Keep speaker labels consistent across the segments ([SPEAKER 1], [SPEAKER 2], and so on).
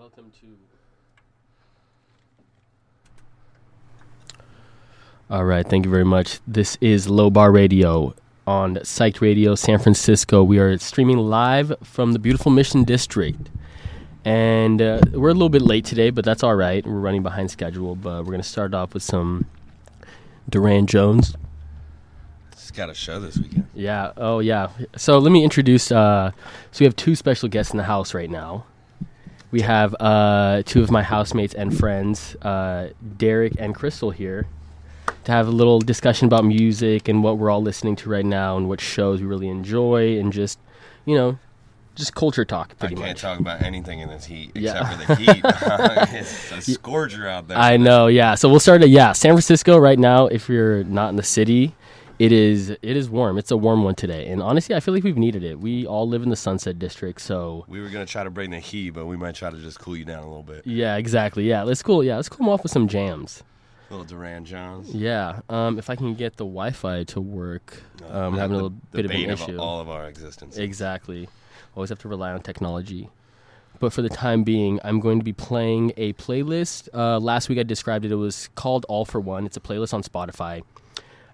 [SPEAKER 1] welcome to. All right, thank you very much. This is Low Bar Radio on Psyched Radio San Francisco. We are streaming live from the beautiful Mission District. And uh, we're a little bit late today, but that's all right. We're running behind schedule, but we're going to start off with some Durand Jones.
[SPEAKER 2] He's got a show this weekend.
[SPEAKER 1] Yeah. Oh, yeah. So let me introduce. Uh, so we have two special guests in the house right now. We have uh, two of my housemates and friends, uh, Derek and Crystal, here to have a little discussion about music and what we're all listening to right now and what shows we really enjoy and just, you know, just culture talk.
[SPEAKER 2] I
[SPEAKER 1] Pretty
[SPEAKER 2] can't
[SPEAKER 1] much.
[SPEAKER 2] talk about anything in this heat
[SPEAKER 1] Yeah.
[SPEAKER 2] except for the heat. it's a scourger out there.
[SPEAKER 1] I know, yeah. So we'll start at yeah, San Francisco right now. If you're not in the city, it is it is warm. It's a warm one today, and honestly, I feel like we've needed it. We all live in the Sunset District, so
[SPEAKER 2] We were gonna try to bring the heat, but we might try to just cool you down a little bit.
[SPEAKER 1] yeah, exactly. Yeah, let's cool. Yeah, let's cool them off with some jams.
[SPEAKER 2] little Durand Jones.
[SPEAKER 1] Yeah, um, if I can get the Wi-Fi to work, um, having a little bit of an issue.
[SPEAKER 2] all of our existence.
[SPEAKER 1] Exactly. Always have to rely on technology. But for the time being, I'm going to be playing a playlist. Uh, last week I described it. It was called All for One. It's a playlist on Spotify.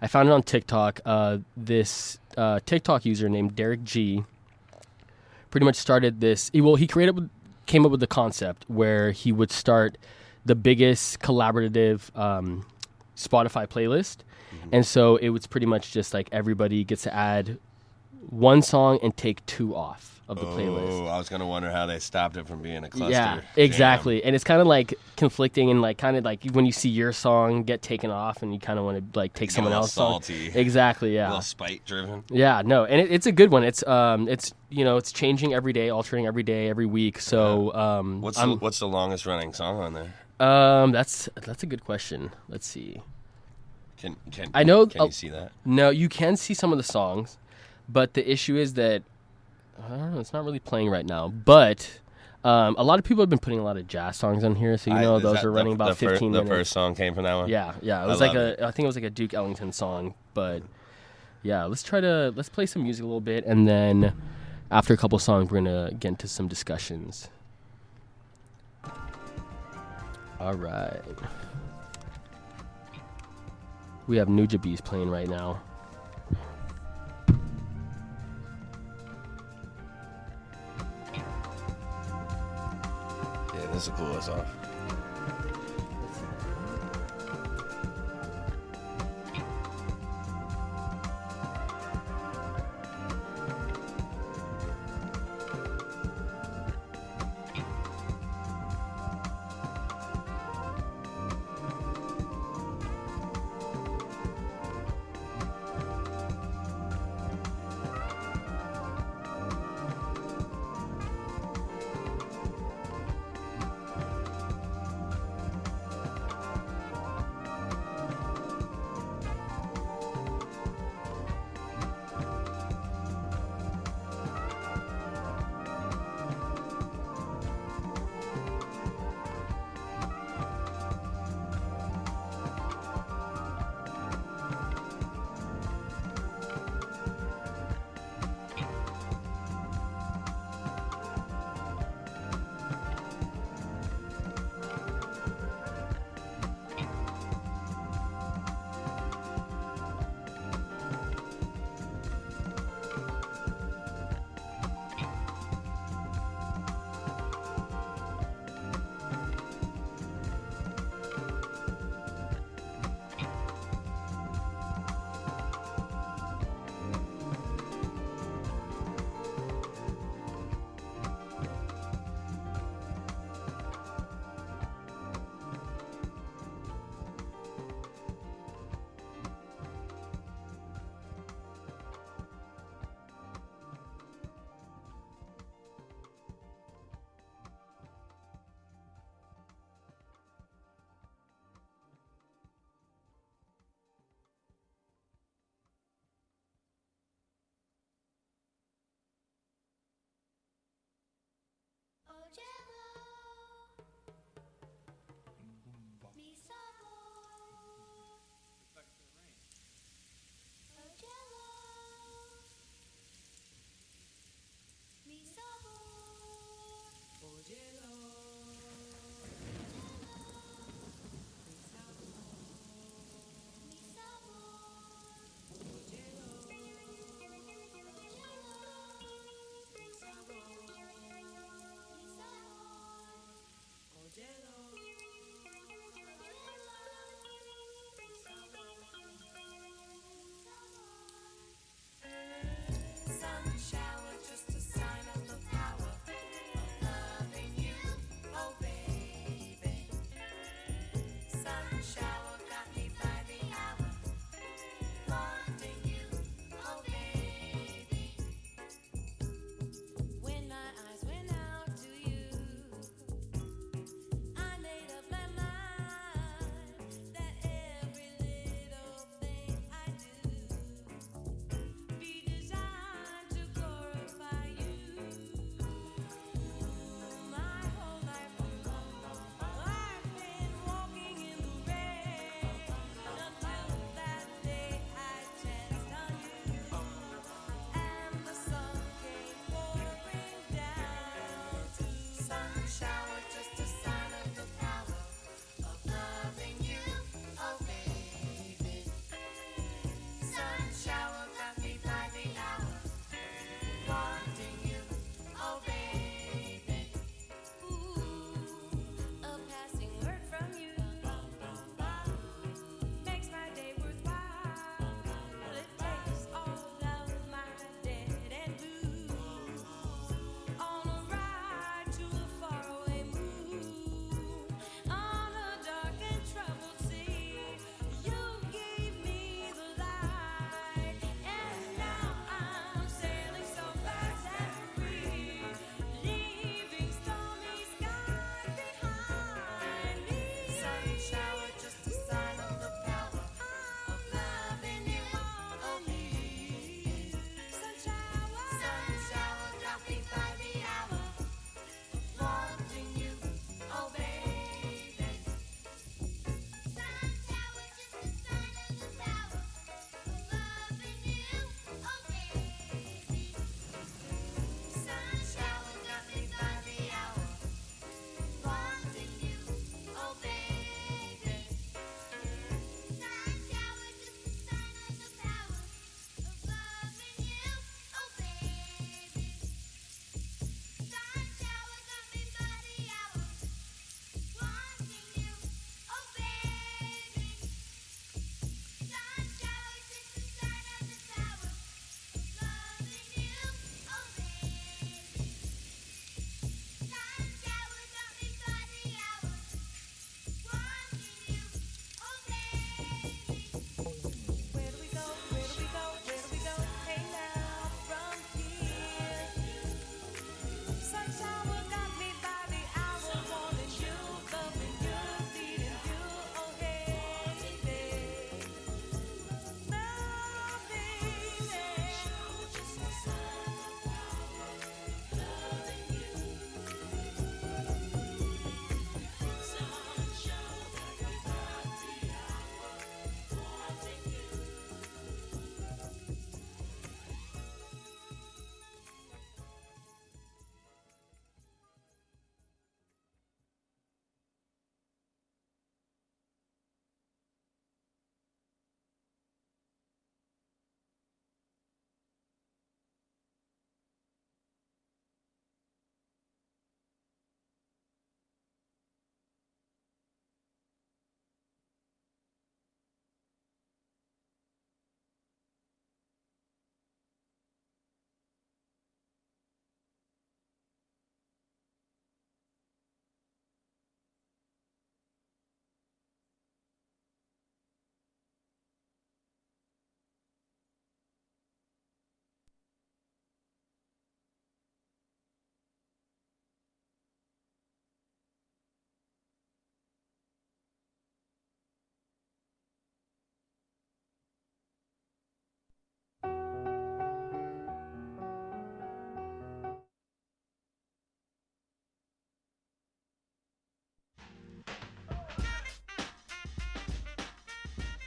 [SPEAKER 1] I found it on TikTok. Uh, this uh, TikTok user named Derek G pretty much started this. He, well, he created, came up with the concept where he would start the biggest collaborative um, Spotify playlist, and so it was pretty much just like everybody gets to add one song and take two off of the playlist.
[SPEAKER 2] Oh, I was gonna wonder how they stopped it from being a cluster.
[SPEAKER 1] Yeah, exactly. And it's kind of like conflicting and like kind of like when you see your song get taken off and you kind of want to like take someone else's song.
[SPEAKER 2] salty.
[SPEAKER 1] Exactly.
[SPEAKER 2] A
[SPEAKER 1] Yeah.
[SPEAKER 2] little spite driven.
[SPEAKER 1] Yeah. No, and it, it's a good one. It's um, it's you know, it's changing every day, altering every day, every week. So um,
[SPEAKER 2] What's
[SPEAKER 1] I'm-
[SPEAKER 2] the, what's the longest running song on there?
[SPEAKER 1] um, that's that's a good question. Let's see.
[SPEAKER 2] Can can
[SPEAKER 1] I know-
[SPEAKER 2] Can
[SPEAKER 1] oh.
[SPEAKER 2] you see that?
[SPEAKER 1] No, you can see some of the songs, but the issue is that I don't know. It's not really playing right now, but. Um, a lot of people have been putting a lot of jazz songs on here, so you know
[SPEAKER 2] is
[SPEAKER 1] those are running
[SPEAKER 2] the
[SPEAKER 1] about
[SPEAKER 2] fir-
[SPEAKER 1] 15
[SPEAKER 2] The
[SPEAKER 1] minutes.
[SPEAKER 2] first song came from that one.
[SPEAKER 1] Yeah, yeah. It
[SPEAKER 2] I
[SPEAKER 1] was like
[SPEAKER 2] love
[SPEAKER 1] a. I think it was like a Duke Ellington song, but yeah. Let's try to let's play some music a little bit, and then after a couple songs, we're gonna get into some discussions. All right. We have Nujabes playing right now.
[SPEAKER 2] This will cool us off.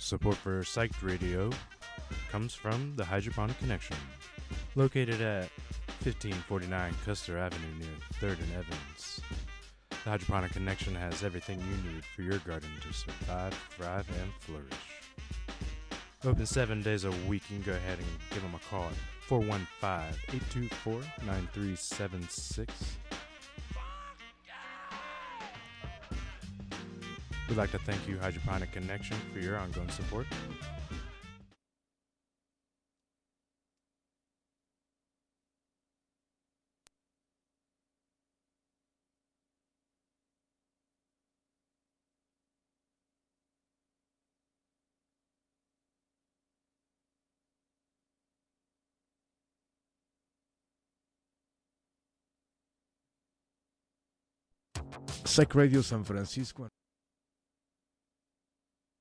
[SPEAKER 3] Support for Psyched Radio comes from the Hydroponic Connection, located at 1549 Custer Avenue near 3rd and Evans. The Hydroponic Connection has everything you need for your garden to survive, thrive, and flourish. Open seven days a week. You can go ahead and give them a call at 415 824 9376. Like to thank you, Hydroponic Connection, for your ongoing support.
[SPEAKER 4] Psych Radio San Francisco.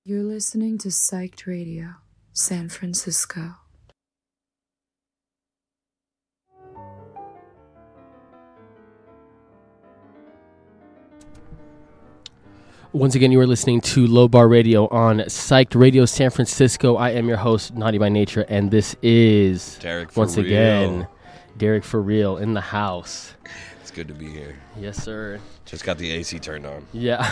[SPEAKER 5] You're listening to Psyched Radio, San Francisco.
[SPEAKER 1] Once again, you are listening to Low Bar Radio on Psyched Radio San Francisco. I am your host, Naughty by Nature, and this is
[SPEAKER 2] Derek, for
[SPEAKER 1] once
[SPEAKER 2] real.
[SPEAKER 1] again Derek for real in the house.
[SPEAKER 2] Good to be here.
[SPEAKER 1] Yes, sir.
[SPEAKER 2] Just got the AC turned on.
[SPEAKER 1] Yeah,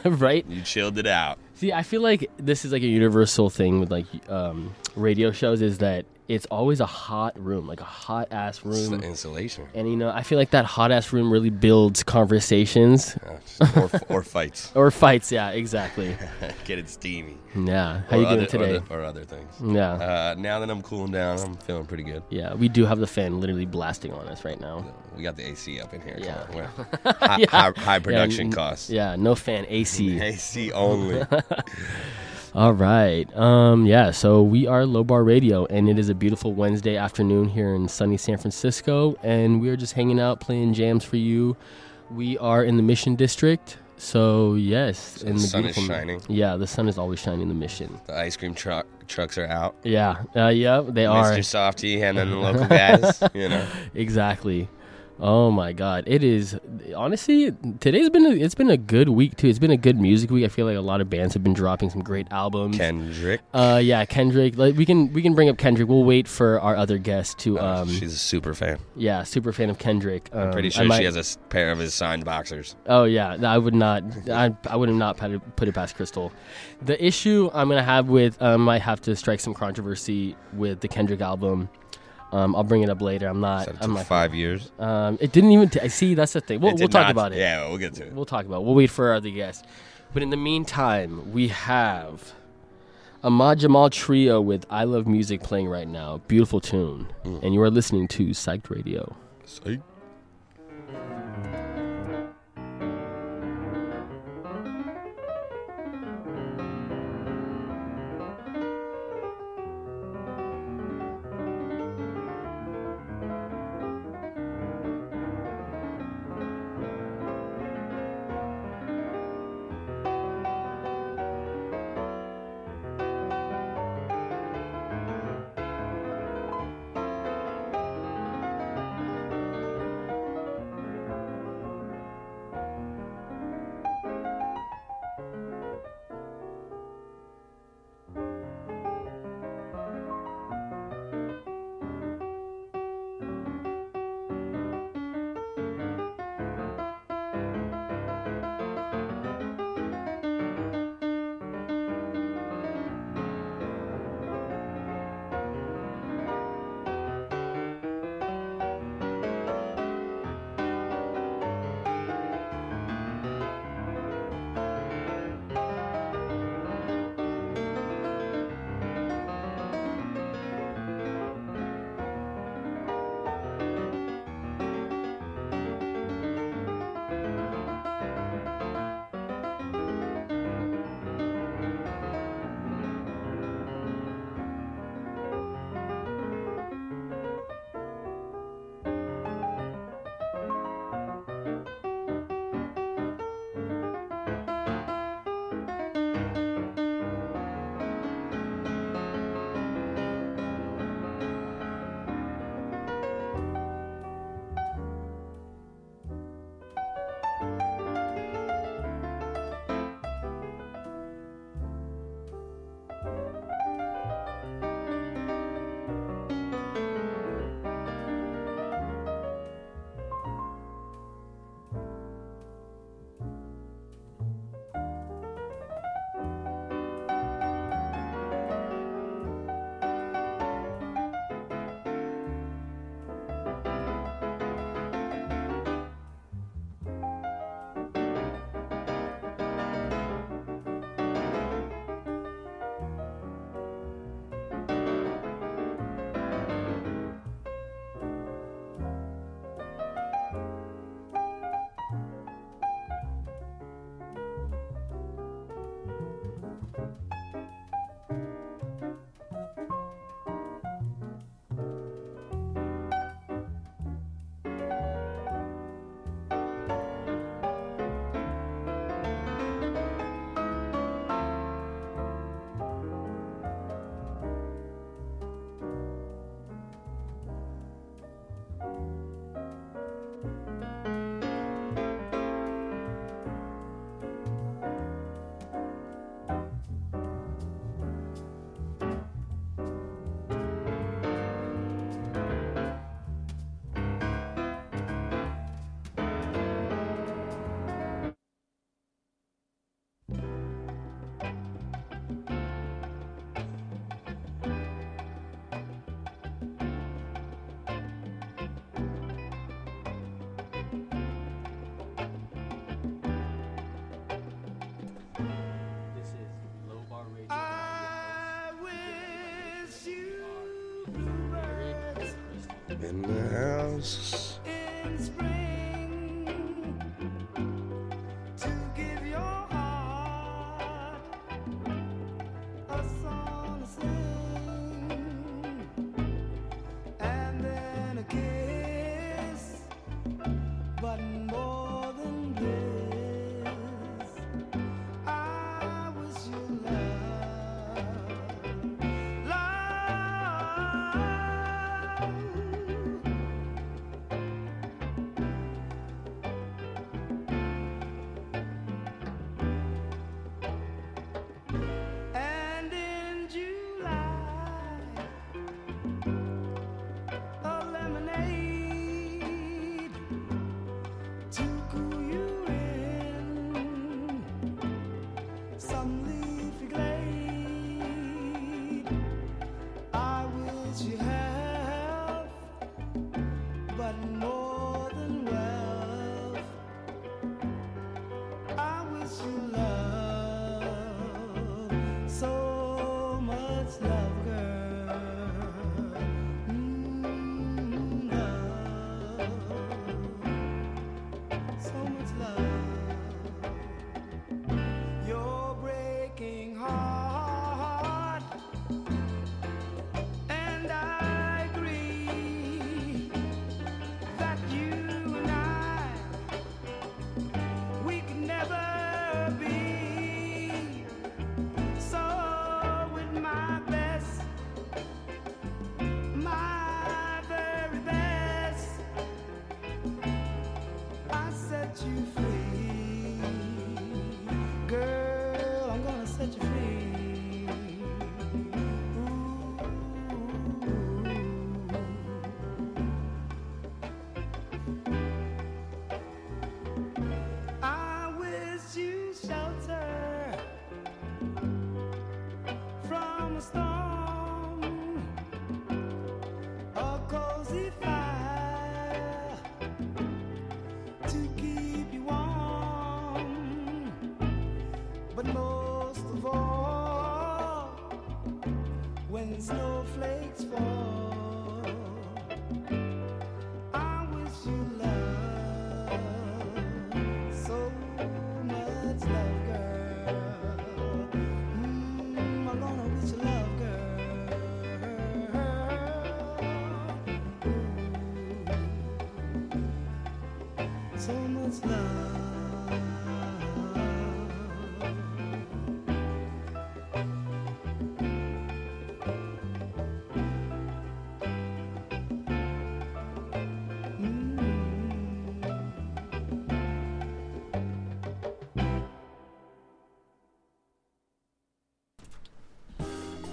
[SPEAKER 1] right.
[SPEAKER 2] You chilled it out.
[SPEAKER 1] See, I feel like this is like a universal thing with like um, radio shows is that it's always a hot room, like a hot ass room.
[SPEAKER 2] It's the insulation.
[SPEAKER 1] And you know, I feel like that hot ass room really builds conversations
[SPEAKER 2] Yeah, or, or fights.
[SPEAKER 1] or fights. Yeah, exactly.
[SPEAKER 2] Get it steamy.
[SPEAKER 1] Yeah. How
[SPEAKER 2] or
[SPEAKER 1] you
[SPEAKER 2] other,
[SPEAKER 1] doing today?
[SPEAKER 2] Or, the- or other things.
[SPEAKER 1] yeah.
[SPEAKER 2] Uh, now that I'm cooling down, I'm feeling pretty good.
[SPEAKER 1] yeah, we do have the fan literally blasting on us right now.
[SPEAKER 2] We got the AC up in here.
[SPEAKER 1] Yeah.
[SPEAKER 2] high,
[SPEAKER 1] Yeah.
[SPEAKER 2] high, high production
[SPEAKER 1] n-
[SPEAKER 2] costs.
[SPEAKER 1] Yeah, no fan AC.
[SPEAKER 2] AC only.
[SPEAKER 1] All right. Um yeah, so we are Low Bar Radio and it is a beautiful Wednesday afternoon here in sunny San Francisco and we are just hanging out playing jams for you. We are in the Mission District. So, yes,
[SPEAKER 2] So
[SPEAKER 1] in
[SPEAKER 2] the sun is shining.
[SPEAKER 1] Yeah, the sun is always shining in the Mission.
[SPEAKER 2] The ice cream truck trucks are out.
[SPEAKER 1] Yeah. Uh, yeah, they are.
[SPEAKER 2] Mr. Softee and then the local guys. You know,
[SPEAKER 1] Exactly. Oh my god. It is honestly today's been a, it's been a good week too. It's been a good music week. I feel like a lot of bands have been dropping some great albums.
[SPEAKER 2] Kendrick.
[SPEAKER 1] Uh, yeah, Kendrick. Like, we can we can bring up Kendrick. We'll wait for our other guest to.
[SPEAKER 2] Uh,
[SPEAKER 1] Um,
[SPEAKER 2] she's a super fan.
[SPEAKER 1] yeah, super fan of Kendrick. Um,
[SPEAKER 2] I'm pretty sure
[SPEAKER 1] might-
[SPEAKER 2] she has a pair of his signed boxers.
[SPEAKER 1] Oh yeah, I would not. I I would have not put it, put it past Crystal. The issue I'm gonna have with um, might have to strike some controversy with the Kendrick album. Um, I'll bring it up later. I'm not.
[SPEAKER 2] So
[SPEAKER 1] I'm not.
[SPEAKER 2] five years.
[SPEAKER 1] Um, it didn't even. T- I see. That's the thing. We'll, we'll talk
[SPEAKER 2] not-
[SPEAKER 1] about it.
[SPEAKER 2] Yeah, we'll get to it.
[SPEAKER 1] We'll talk about. it. We'll wait for our other guest. But in the meantime, we have Ahmad Jamal Trio with "I Love Music" playing right now. Beautiful tune,
[SPEAKER 2] Mm.
[SPEAKER 1] and you are listening to Psyched Radio.
[SPEAKER 2] Psych.
[SPEAKER 6] Jesus.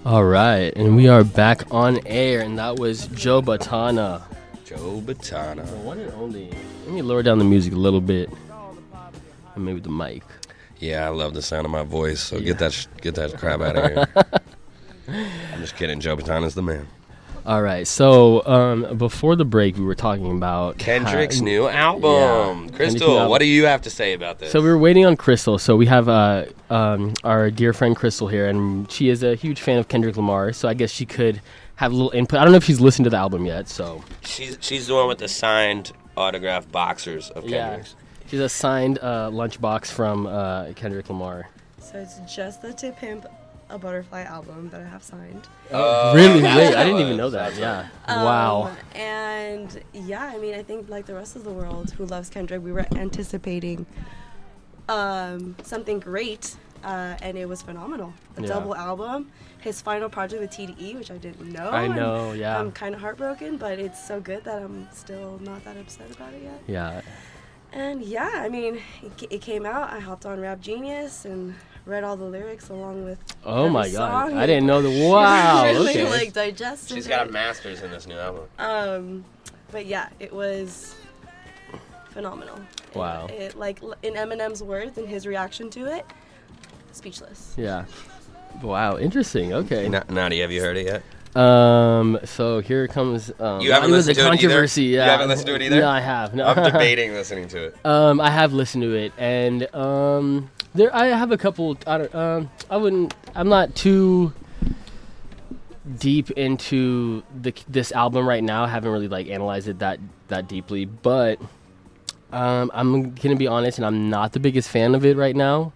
[SPEAKER 6] All
[SPEAKER 1] right, and we are back on air, and that was Joe Bataan.
[SPEAKER 2] Joe Bataan.
[SPEAKER 1] The one and only. Let me lower down the music a little bit, and maybe the mic.
[SPEAKER 2] Yeah, I love the sound of my voice. So
[SPEAKER 1] Yeah.
[SPEAKER 2] get that sh- get that crap out of here. I'm just kidding. Joe Bataan's the man.
[SPEAKER 1] All right, so um, before the break, we were talking about
[SPEAKER 2] Kendrick's
[SPEAKER 1] how-
[SPEAKER 2] new album.
[SPEAKER 1] Yeah,
[SPEAKER 2] Crystal,
[SPEAKER 1] new album.
[SPEAKER 2] what do you have to say about this?
[SPEAKER 1] So we were waiting on Crystal. So we have uh, um, our dear friend Crystal here, and she is a huge fan of Kendrick Lamar. So I guess she could have a little input. I don't know if she's listened to the album yet. So
[SPEAKER 2] she's she's the one with the signed autograph boxers of
[SPEAKER 1] yeah, she's a signed uh, lunchbox from uh, Kendrick Lamar.
[SPEAKER 7] So it's just the To Pimp a Butterfly album that I have signed.
[SPEAKER 2] Oh,
[SPEAKER 1] really? Wait, I didn't even know that. Yeah.
[SPEAKER 7] Um,
[SPEAKER 1] wow.
[SPEAKER 7] And yeah, I mean, I think like the rest of the world who loves Kendrick, we were anticipating um, something great, uh, and it was phenomenal. A
[SPEAKER 1] Yeah.
[SPEAKER 7] double album. His final project with TDE, which I didn't know.
[SPEAKER 1] I know. Yeah.
[SPEAKER 7] I'm kind of heartbroken, but it's so good that I'm still not that upset about it yet.
[SPEAKER 1] yeah.
[SPEAKER 7] And yeah, I mean, it, it came out. I hopped on Rap Genius and read all the lyrics along with.
[SPEAKER 1] Oh
[SPEAKER 7] every
[SPEAKER 1] my god! I didn't know the. Wow.
[SPEAKER 7] really
[SPEAKER 1] Okay.
[SPEAKER 7] like digested
[SPEAKER 2] She's
[SPEAKER 7] it.
[SPEAKER 2] got a master's in this new album.
[SPEAKER 7] Um, but yeah, it was phenomenal.
[SPEAKER 1] Wow.
[SPEAKER 7] It, like in Eminem's words and his reaction to it, speechless.
[SPEAKER 1] Yeah. Wow. Interesting. Okay.
[SPEAKER 2] Na- Nadia, have you heard it yet?
[SPEAKER 1] Um. So here comes. Um,
[SPEAKER 2] You haven't
[SPEAKER 1] it was
[SPEAKER 2] listened
[SPEAKER 1] a
[SPEAKER 2] to it either?
[SPEAKER 1] controversy.
[SPEAKER 2] You
[SPEAKER 1] Yeah.
[SPEAKER 2] haven't listened to it either?
[SPEAKER 1] No, I have. No.
[SPEAKER 2] I'm debating listening to it.
[SPEAKER 1] Um, I have listened to it, and um, there I have a couple. I don't. Um, I wouldn't. I'm not too. deep into the this album right now. I haven't really like analyzed it that that deeply, but um, I'm gonna be honest, and I'm not the biggest fan of it right now.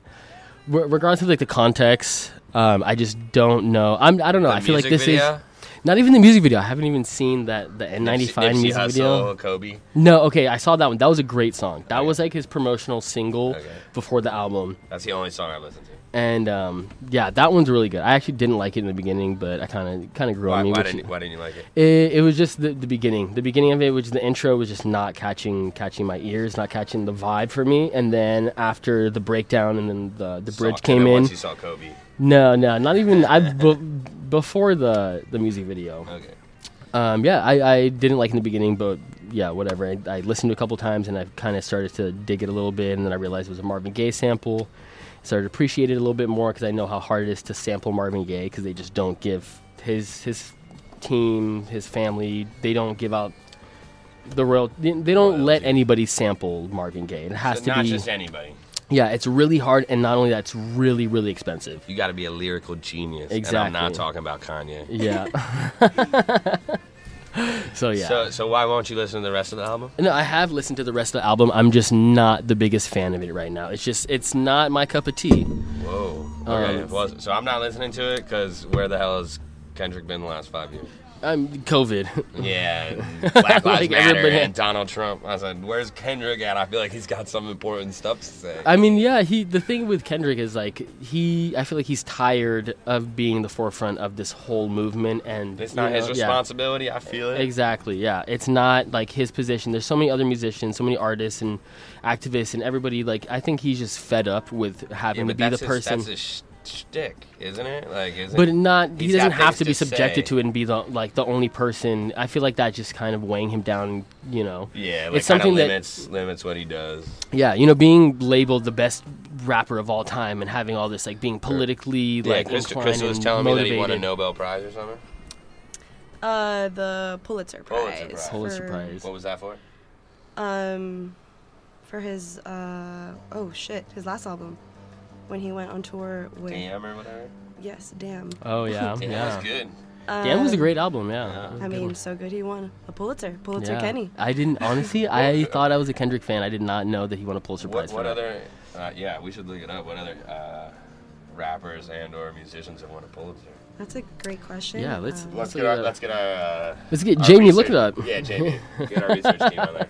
[SPEAKER 1] Re- regardless of like the context, um, I just don't know. I'm I don't know.
[SPEAKER 2] The
[SPEAKER 1] I feel like this
[SPEAKER 2] video?
[SPEAKER 1] is not even the music video. I haven't even seen that the N95
[SPEAKER 2] Nipsey
[SPEAKER 1] music
[SPEAKER 2] Hussle,
[SPEAKER 1] video.
[SPEAKER 2] Kobe.
[SPEAKER 1] No, okay, I saw that one. That was a great song. That
[SPEAKER 2] Okay.
[SPEAKER 1] was like his promotional single
[SPEAKER 2] Okay.
[SPEAKER 1] before the album.
[SPEAKER 2] That's the only song I listened to.
[SPEAKER 1] And um, yeah, that one's really good. I actually didn't like it in the beginning, but I kind of kind of grew
[SPEAKER 2] Why,
[SPEAKER 1] on me.
[SPEAKER 2] why didn't Why didn't you like it?
[SPEAKER 1] it, it was just the, the beginning. The beginning of it, which the intro was just not catching catching my ears, not catching the vibe for me. And then after the breakdown and then the the bridge
[SPEAKER 2] Saw-
[SPEAKER 1] came in.
[SPEAKER 2] Once you saw Kobe.
[SPEAKER 1] No, no, not even. I before the the music video.
[SPEAKER 2] Okay.
[SPEAKER 1] Um, yeah, I, I didn't like in the beginning, but yeah, whatever. I, I listened to a couple times and I kind of started to dig it a little bit, and then I realized it was a Marvin Gaye sample. Started to appreciate it a little bit more because I know how hard it is to sample Marvin Gaye because they just don't give his his team, his family, they don't give out the real. They they don't let anybody sample Marvin Gaye. It has
[SPEAKER 2] So
[SPEAKER 1] to
[SPEAKER 2] not
[SPEAKER 1] be.
[SPEAKER 2] just anybody.
[SPEAKER 1] Yeah, it's really hard, and not only that, it's really really expensive.
[SPEAKER 2] You got to be a lyrical genius. And I'm not talking about Kanye.
[SPEAKER 1] Yeah. so yeah.
[SPEAKER 2] So, so why won't you listen to the rest of the album?
[SPEAKER 1] No, I have listened to the rest of the album. I'm just not the biggest fan of it right now. It's just it's not my cup of tea.
[SPEAKER 2] Whoa. Okay.
[SPEAKER 1] Um,
[SPEAKER 2] well, so I'm not listening to it because where the hell has Kendrick been the last five years?
[SPEAKER 1] I'm COVID.
[SPEAKER 2] Yeah, and Black Lives
[SPEAKER 1] Like
[SPEAKER 2] Matter
[SPEAKER 1] everybody-
[SPEAKER 2] and Donald Trump. I said, "Where's Kendrick at?" I feel like he's got some important stuff to say.
[SPEAKER 1] I mean, yeah, he the thing with Kendrick is like he I feel like he's tired of being the forefront of this whole movement and
[SPEAKER 2] it's
[SPEAKER 1] you
[SPEAKER 2] not his
[SPEAKER 1] know, yeah.
[SPEAKER 2] responsibility. I feel it.
[SPEAKER 1] Exactly. Yeah, it's not like his position. There's so many other musicians, so many artists and activists, and everybody. Like, I think he's just fed up with
[SPEAKER 2] Yeah,
[SPEAKER 1] having to
[SPEAKER 2] but
[SPEAKER 1] be the
[SPEAKER 2] his,
[SPEAKER 1] person.
[SPEAKER 2] His shtick, isn't it? Like, isn't
[SPEAKER 1] but not he doesn't have to be
[SPEAKER 2] to
[SPEAKER 1] subjected
[SPEAKER 2] say.
[SPEAKER 1] to it and be the like the only person. I feel like that just kind of weighing him down. You know.
[SPEAKER 2] Yeah, like
[SPEAKER 1] It's something that-
[SPEAKER 2] limits limits what he does.
[SPEAKER 1] Yeah, you know, being labeled the best rapper of all time and having all this like being politically
[SPEAKER 2] Yeah,
[SPEAKER 1] like
[SPEAKER 2] Krista,
[SPEAKER 1] inclined
[SPEAKER 2] Krista was
[SPEAKER 1] and
[SPEAKER 2] telling me that he won a. Nobel Prize or something.
[SPEAKER 7] Uh, the Pulitzer Prize.
[SPEAKER 2] Pulitzer Prize.
[SPEAKER 1] Pulitzer Prize.
[SPEAKER 2] What was that for?
[SPEAKER 7] Um, for his uh oh shit, his last album, when he went on tour with
[SPEAKER 2] Damn or whatever.
[SPEAKER 7] yes, damn.
[SPEAKER 1] Oh yeah,
[SPEAKER 2] Damn,
[SPEAKER 1] yeah.
[SPEAKER 2] that's good.
[SPEAKER 1] Damn was a
[SPEAKER 7] Um,
[SPEAKER 1] great album. Yeah.
[SPEAKER 2] Yeah.
[SPEAKER 1] It was a
[SPEAKER 7] I
[SPEAKER 1] good
[SPEAKER 7] mean,
[SPEAKER 1] one.
[SPEAKER 7] so good he won a Pulitzer. Pulitzer
[SPEAKER 1] Yeah.
[SPEAKER 7] Kenny.
[SPEAKER 1] I didn't honestly. I thought I was a Kendrick fan. I did not know that he won a Pulitzer
[SPEAKER 2] What,
[SPEAKER 1] Prize
[SPEAKER 2] what
[SPEAKER 1] for that.
[SPEAKER 2] other? Uh, yeah, we should look it up. What other uh, rappers and or musicians have won a Pulitzer?
[SPEAKER 7] That's a great question.
[SPEAKER 1] Yeah, let's-
[SPEAKER 7] Um,
[SPEAKER 2] Let's
[SPEAKER 1] look
[SPEAKER 2] get our let's get our. Uh,
[SPEAKER 1] Let's get
[SPEAKER 2] our
[SPEAKER 1] Jamie. Look it up.
[SPEAKER 2] Yeah, Jamie. Get our research team on there.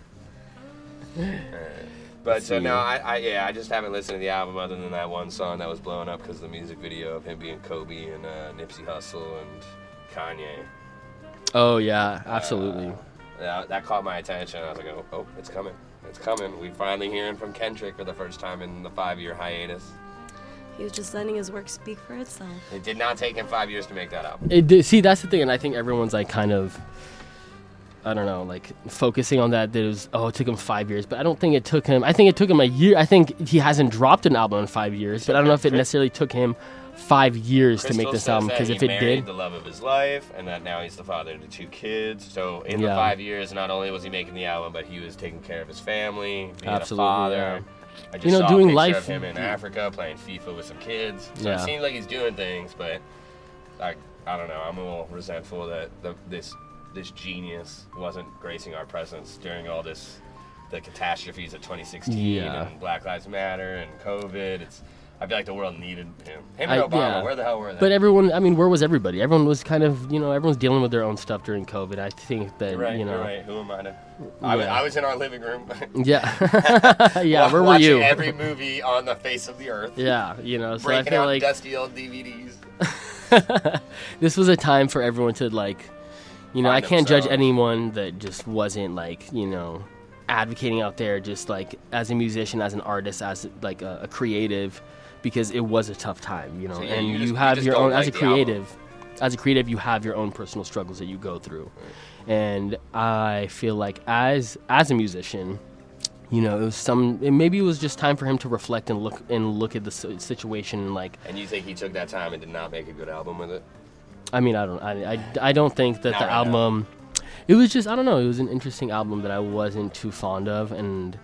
[SPEAKER 2] Alright. But so no, I, I yeah, I just haven't listened to the album other than that one song that was blowing up because of the music video of him being Kobe and uh, Nipsey Hussle and Kanye.
[SPEAKER 1] Oh yeah, absolutely.
[SPEAKER 2] Uh, that, that caught my attention. I was like, oh, oh, it's coming. It's coming. We finally hearing from Kendrick for the first time in the five-year hiatus.
[SPEAKER 7] he was just letting his work speak for itself.
[SPEAKER 2] It did not take him five years to make that album.
[SPEAKER 1] It did, see, that's the thing, and I think everyone's like kind of, I don't know, like focusing on that. That it was, oh, it took him five years, but I don't think it took him. I think it took him a year. I think he hasn't dropped an album in five years, but I don't know if it necessarily took him five years to make this album. Because if it did,
[SPEAKER 2] the love of his life, and that now he's the father to two kids. So in the five years, not only was he making the album, but he was taking care of his family, being
[SPEAKER 1] Absolutely,
[SPEAKER 2] a father.
[SPEAKER 1] yeah.
[SPEAKER 2] I just
[SPEAKER 1] You know,
[SPEAKER 2] saw
[SPEAKER 1] doing
[SPEAKER 2] a
[SPEAKER 1] life-
[SPEAKER 2] of him in Africa playing FIFA with some kids. So
[SPEAKER 1] Yeah.
[SPEAKER 2] it seems like he's doing things, but I, I don't know. I'm a little resentful that the, this this genius wasn't gracing our presence during all this the catastrophes of 2016
[SPEAKER 1] Yeah.
[SPEAKER 2] and Black Lives Matter and COVID. It's I feel like the world needed him. Him and
[SPEAKER 1] I-
[SPEAKER 2] Obama.
[SPEAKER 1] yeah.
[SPEAKER 2] Where the hell were they?
[SPEAKER 1] but everyone, I mean, where was everybody? Everyone was kind of, you know, everyone's dealing with their own stuff during COVID. I think that,
[SPEAKER 2] right,
[SPEAKER 1] you know,
[SPEAKER 2] right. Who am I to? I, was, I was in our living room.
[SPEAKER 1] yeah, yeah. Where were
[SPEAKER 2] watching
[SPEAKER 1] you?
[SPEAKER 2] Every movie on the face of the earth.
[SPEAKER 1] yeah, you know. So I
[SPEAKER 2] breaking
[SPEAKER 1] feel
[SPEAKER 2] out
[SPEAKER 1] like
[SPEAKER 2] dusty old DVDs.
[SPEAKER 1] this was a time for everyone to like you know i can't judge anyone that just wasn't like you know advocating out there just like as a musician as an artist as like a, a creative because it was a tough time you know?
[SPEAKER 2] So, yeah,
[SPEAKER 1] and
[SPEAKER 2] you
[SPEAKER 1] you,
[SPEAKER 2] just- you
[SPEAKER 1] have
[SPEAKER 2] just
[SPEAKER 1] your own as a
[SPEAKER 2] like
[SPEAKER 1] creative as a creative you have your own personal struggles that you go through. And i feel like as as a musician you know it was some it, maybe it was just time for him to reflect and look and look at the situation and like
[SPEAKER 2] And you think he took that time and did not make a good album with it?
[SPEAKER 1] I mean, I don't, I, I, I don't think that the album. It was just, I don't know. It was an interesting album that I wasn't too fond of, and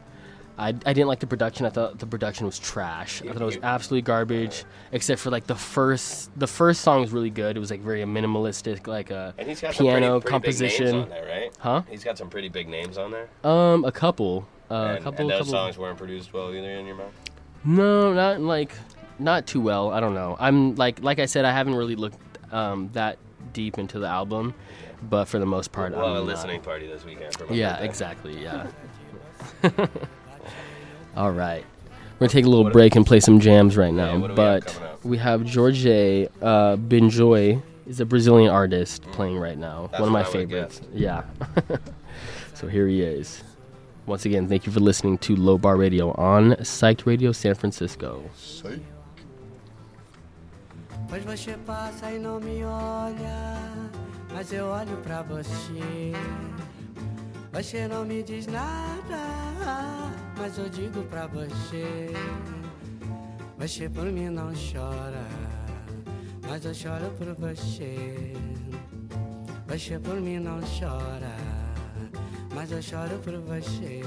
[SPEAKER 1] I, I didn't like the production. I thought the production was trash. I thought it was absolutely garbage, except for like the first the first song was really good. It was like very minimalistic, like a
[SPEAKER 2] And he's got
[SPEAKER 1] piano
[SPEAKER 2] some pretty, pretty Big
[SPEAKER 1] composition.
[SPEAKER 2] names on there, right?
[SPEAKER 1] Huh?
[SPEAKER 2] He's got some pretty big names on there.
[SPEAKER 1] Um, a couple, uh, a
[SPEAKER 2] and,
[SPEAKER 1] couple,
[SPEAKER 2] and those
[SPEAKER 1] couple.
[SPEAKER 2] songs weren't produced well either in your mouth.
[SPEAKER 1] No, not like not too well. I don't know. I'm like like I said, I haven't really looked um that deep into the album, but for the most part,
[SPEAKER 2] We'll
[SPEAKER 1] I'm
[SPEAKER 2] a
[SPEAKER 1] not-
[SPEAKER 2] listening party this weekend. For my
[SPEAKER 1] Yeah,
[SPEAKER 2] birthday.
[SPEAKER 1] exactly. Yeah. All right. We're gonna take a little break and play some jams right now.
[SPEAKER 2] Yeah, what do we have
[SPEAKER 1] but we have Jorge uh, Ben Jor is a Brazilian artist playing right now.
[SPEAKER 2] That's
[SPEAKER 1] One of my
[SPEAKER 2] what
[SPEAKER 1] favorites. Yeah. so here he is. Once again, thank you for listening to Low Bar Radio on Psyched Radio San Francisco.
[SPEAKER 8] Pois você passa e não me olha, mas eu olho pra você. Você não me diz nada, mas eu digo pra você. Você por mim não chora, mas eu choro por você. Você por mim não chora, mas eu choro por você.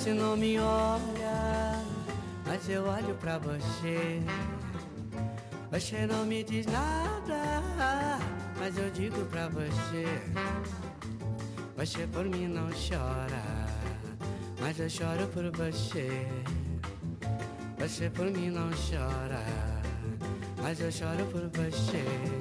[SPEAKER 8] Você passa e não me olha, mas eu olho pra você. Você não me diz nada, mas eu digo pra você. Você por mim não chora, mas eu choro por você. Você por mim não chora, mas eu choro por você.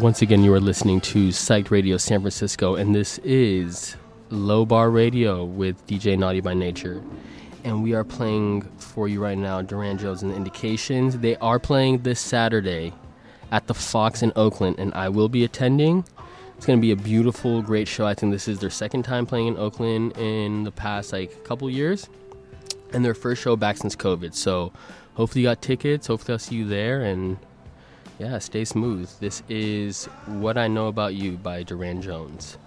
[SPEAKER 6] Once again, you are listening to Psyched Radio San Francisco, and this is Low Bar Radio with DJ Naughty by Nature. And we are playing for you right now Durand Jones and the Indications. They are playing this Saturday at the Fox in Oakland, and I will be attending. It's going to be a beautiful, great show. I think this is their second time playing in Oakland in the past like couple years, and their first show back since COVID. So hopefully you got tickets. Hopefully I'll see you there, and yeah, stay smooth. This is What I Know About You by Durand Jones.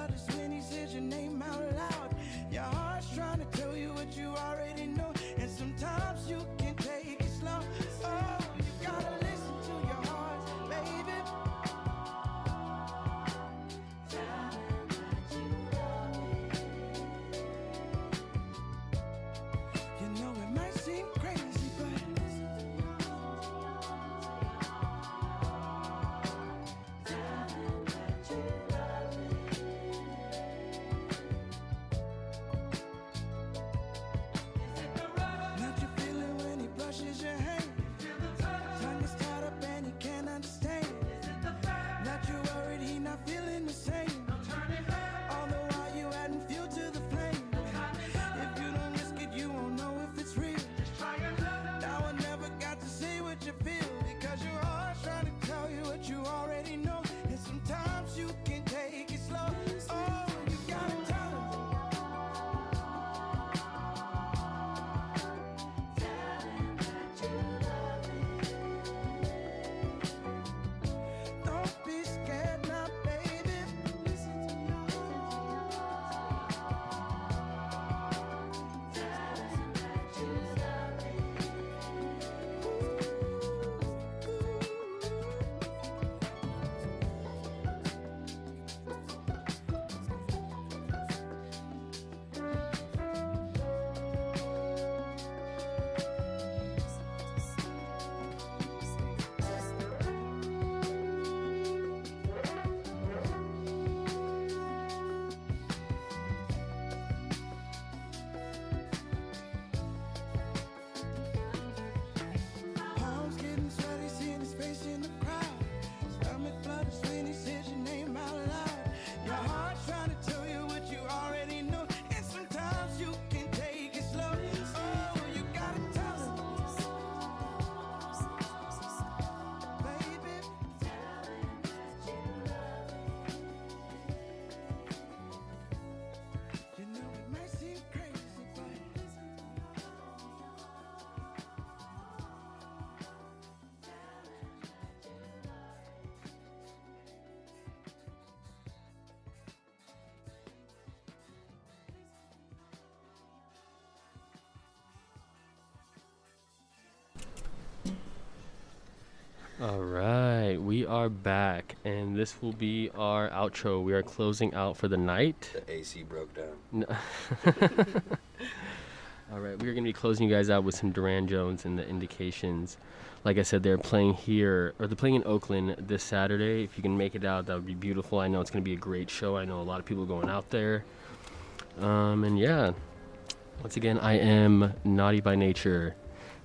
[SPEAKER 6] Flutters when he says your name out loud. Your heart's trying to tell you what you already All
[SPEAKER 1] right, we are back, and this will be our outro. We are closing out for the night.
[SPEAKER 2] The AC broke down.
[SPEAKER 1] No. All right, we're going to be closing you guys out with some Durand Jones and the Indications. Like I said, they're playing here, or they're playing in Oakland this Saturday. If you can make it out, that would be beautiful. I know it's going to be a great show. I know a lot of people going out there. Um, and yeah, once again, I am Naughty by Nature,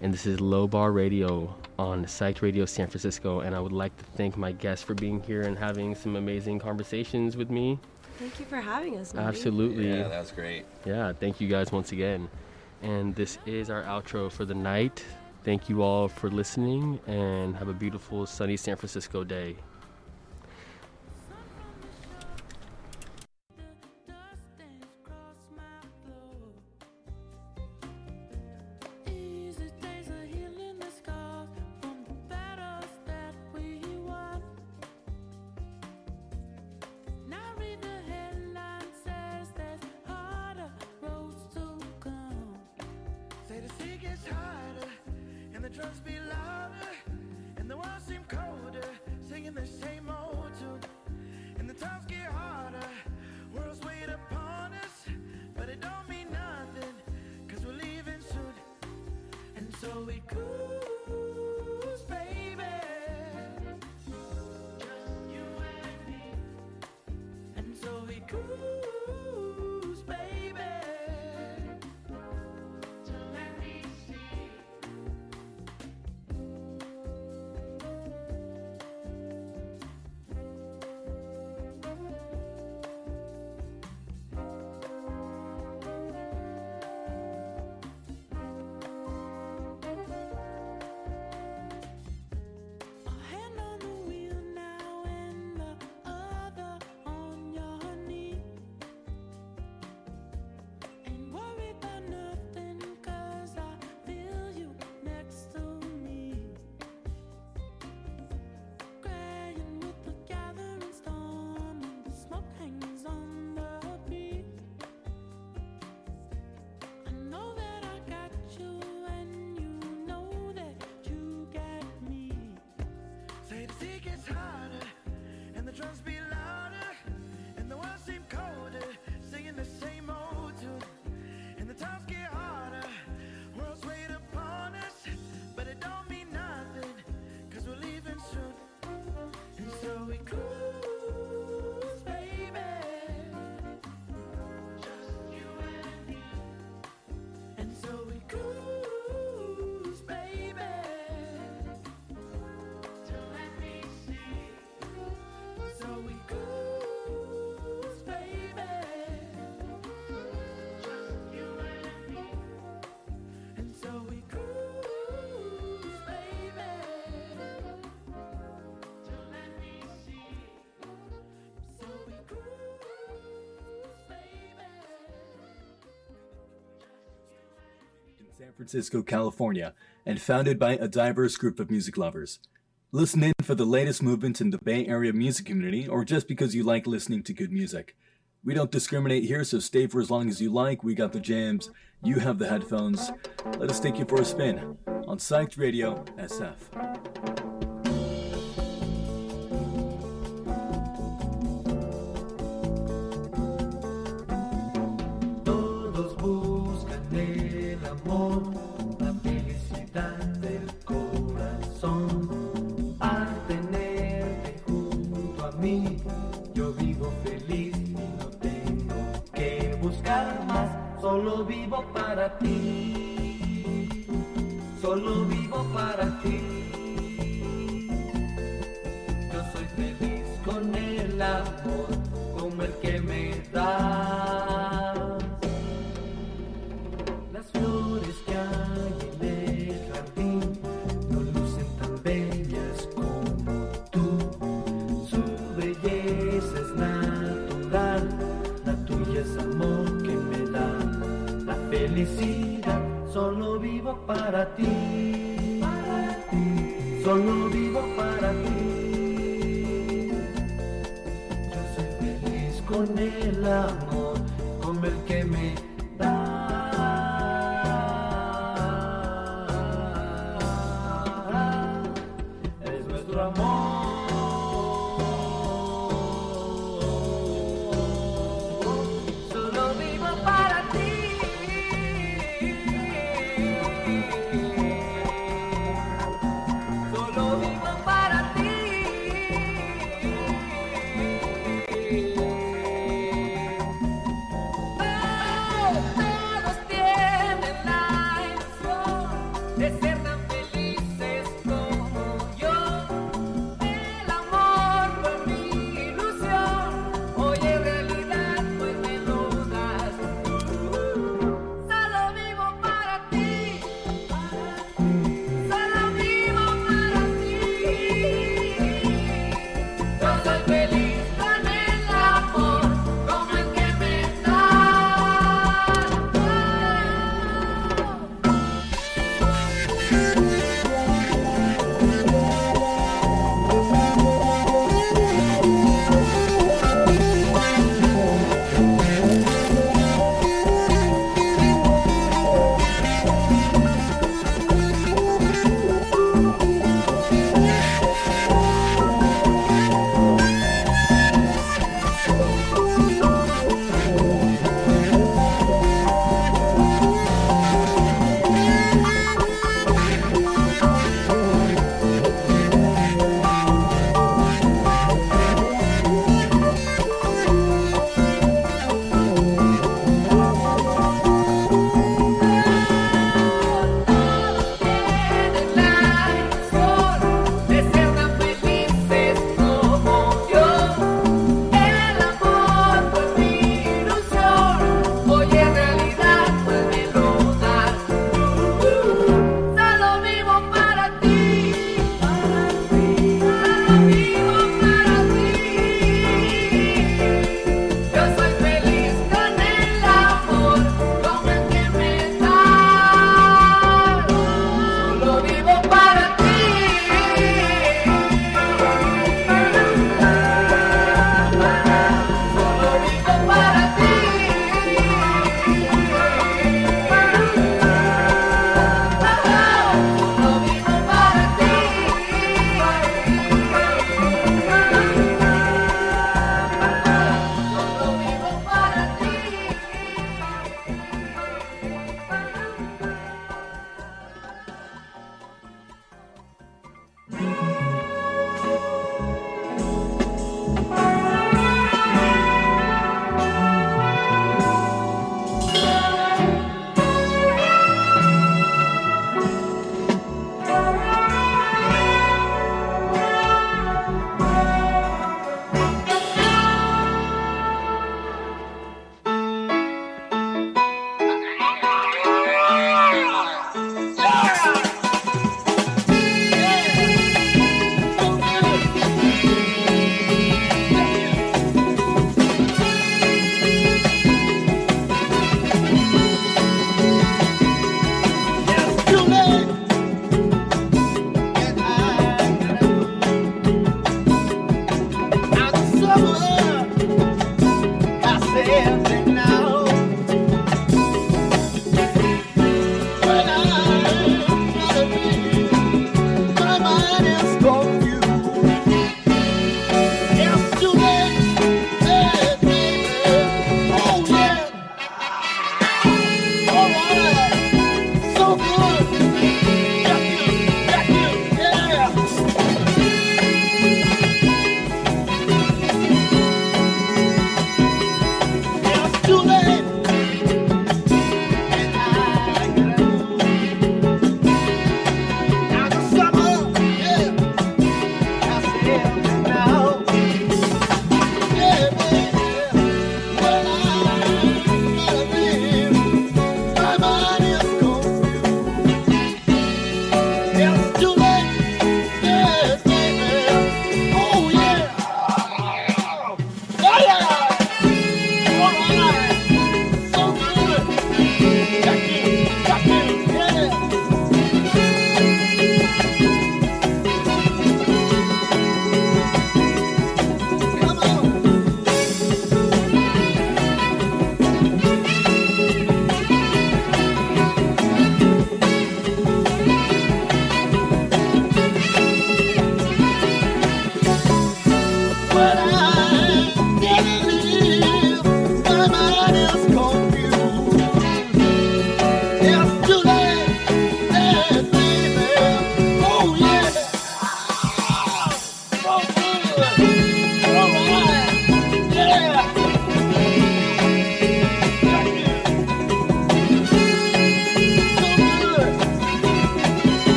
[SPEAKER 1] and this is Low Bar Radio on Psyched Radio San Francisco. And I would like to thank my guests for being here and having some amazing conversations with me.
[SPEAKER 7] Thank you for having us. Natti.
[SPEAKER 1] Absolutely.
[SPEAKER 2] Yeah, that was great.
[SPEAKER 1] Yeah, thank you guys once again. And this is our outro for the night. Thank you all for listening and have a beautiful sunny San Francisco day.
[SPEAKER 9] And
[SPEAKER 10] San Francisco, California, and founded by a diverse group of music lovers. Listen in for the latest movements in the Bay Area music community or just because you like listening to good music. We don't discriminate here, so stay for as long as you like. We got the jams, you have the headphones. Let us take you for a spin on Psyched Radio SF.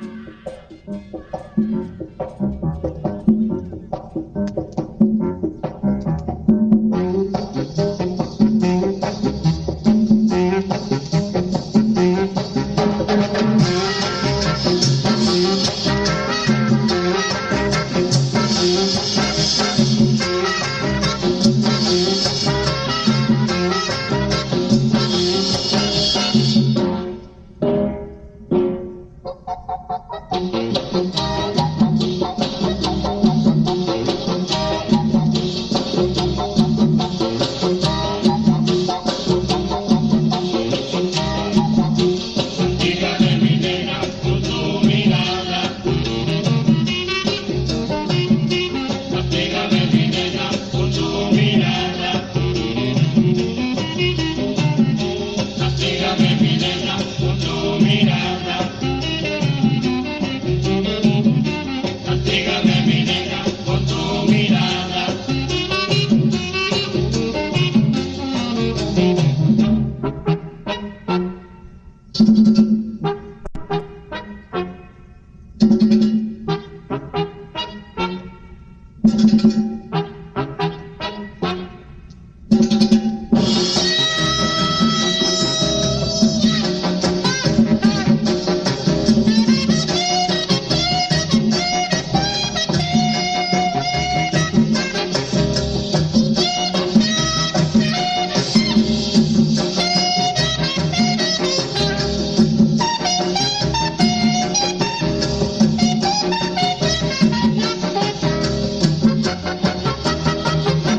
[SPEAKER 11] Con tu